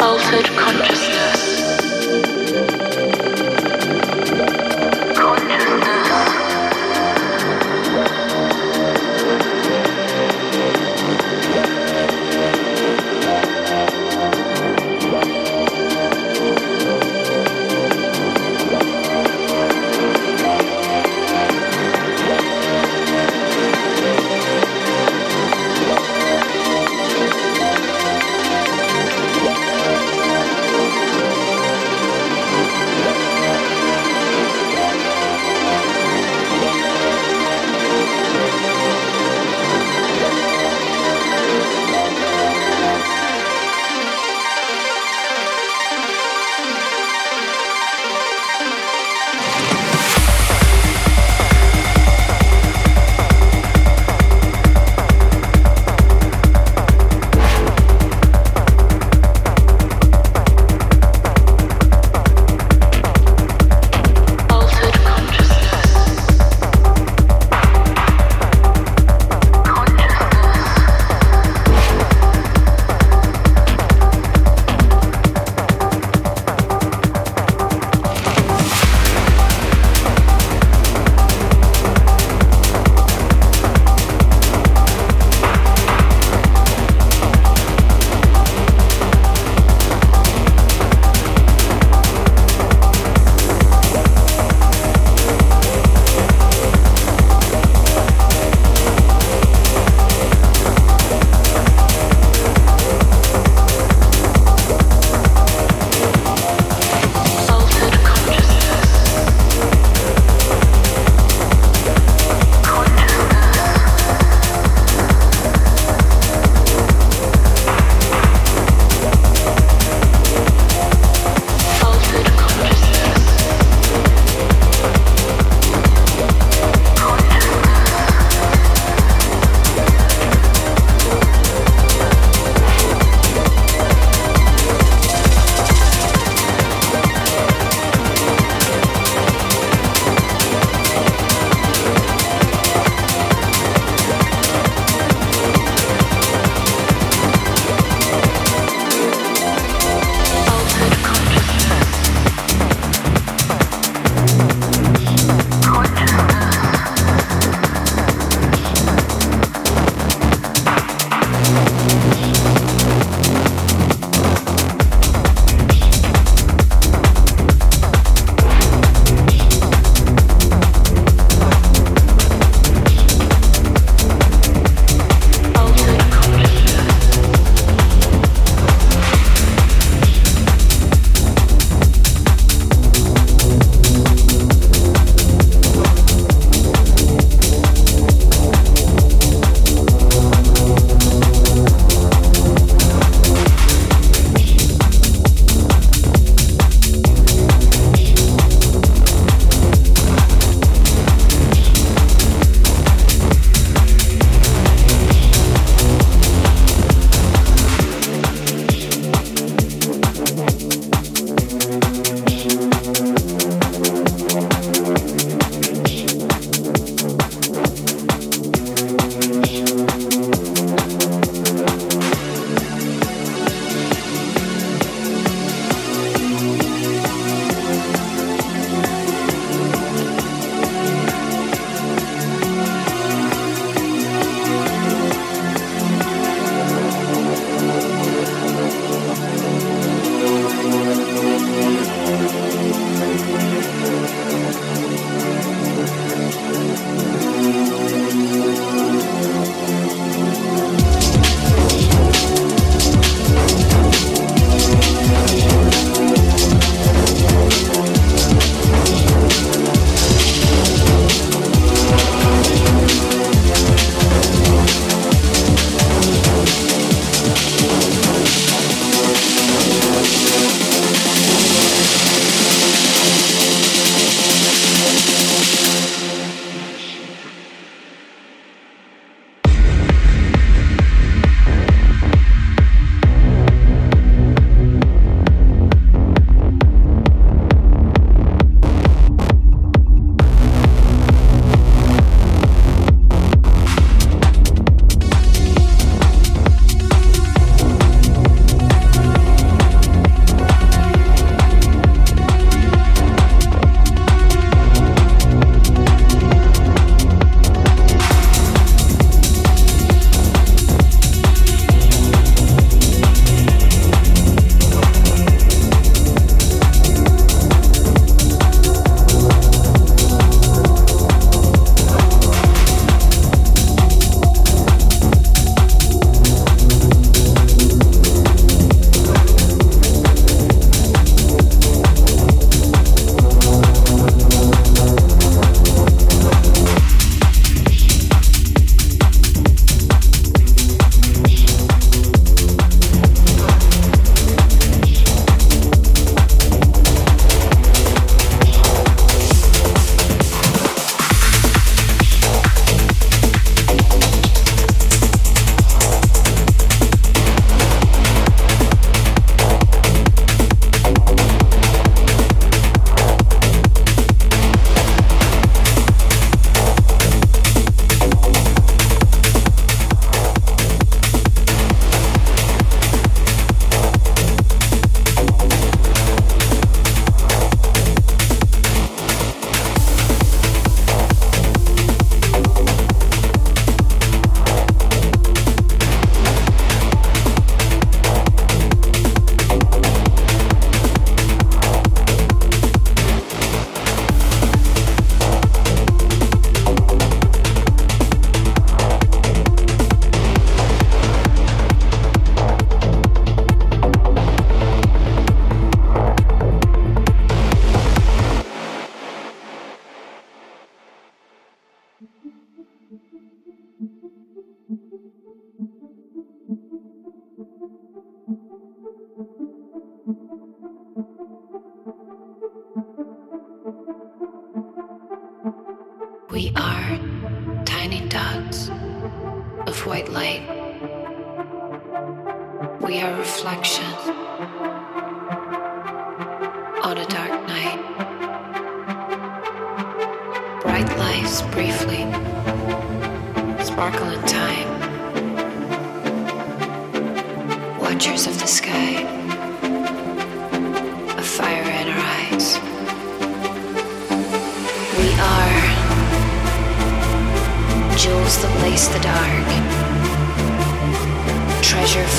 altered consciousness.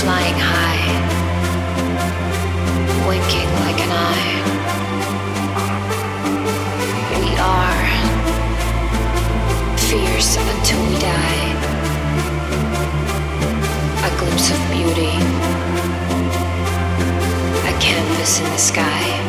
Flying high, winking like an eye. We are fierce until we die, a glimpse of beauty, a canvas in the sky.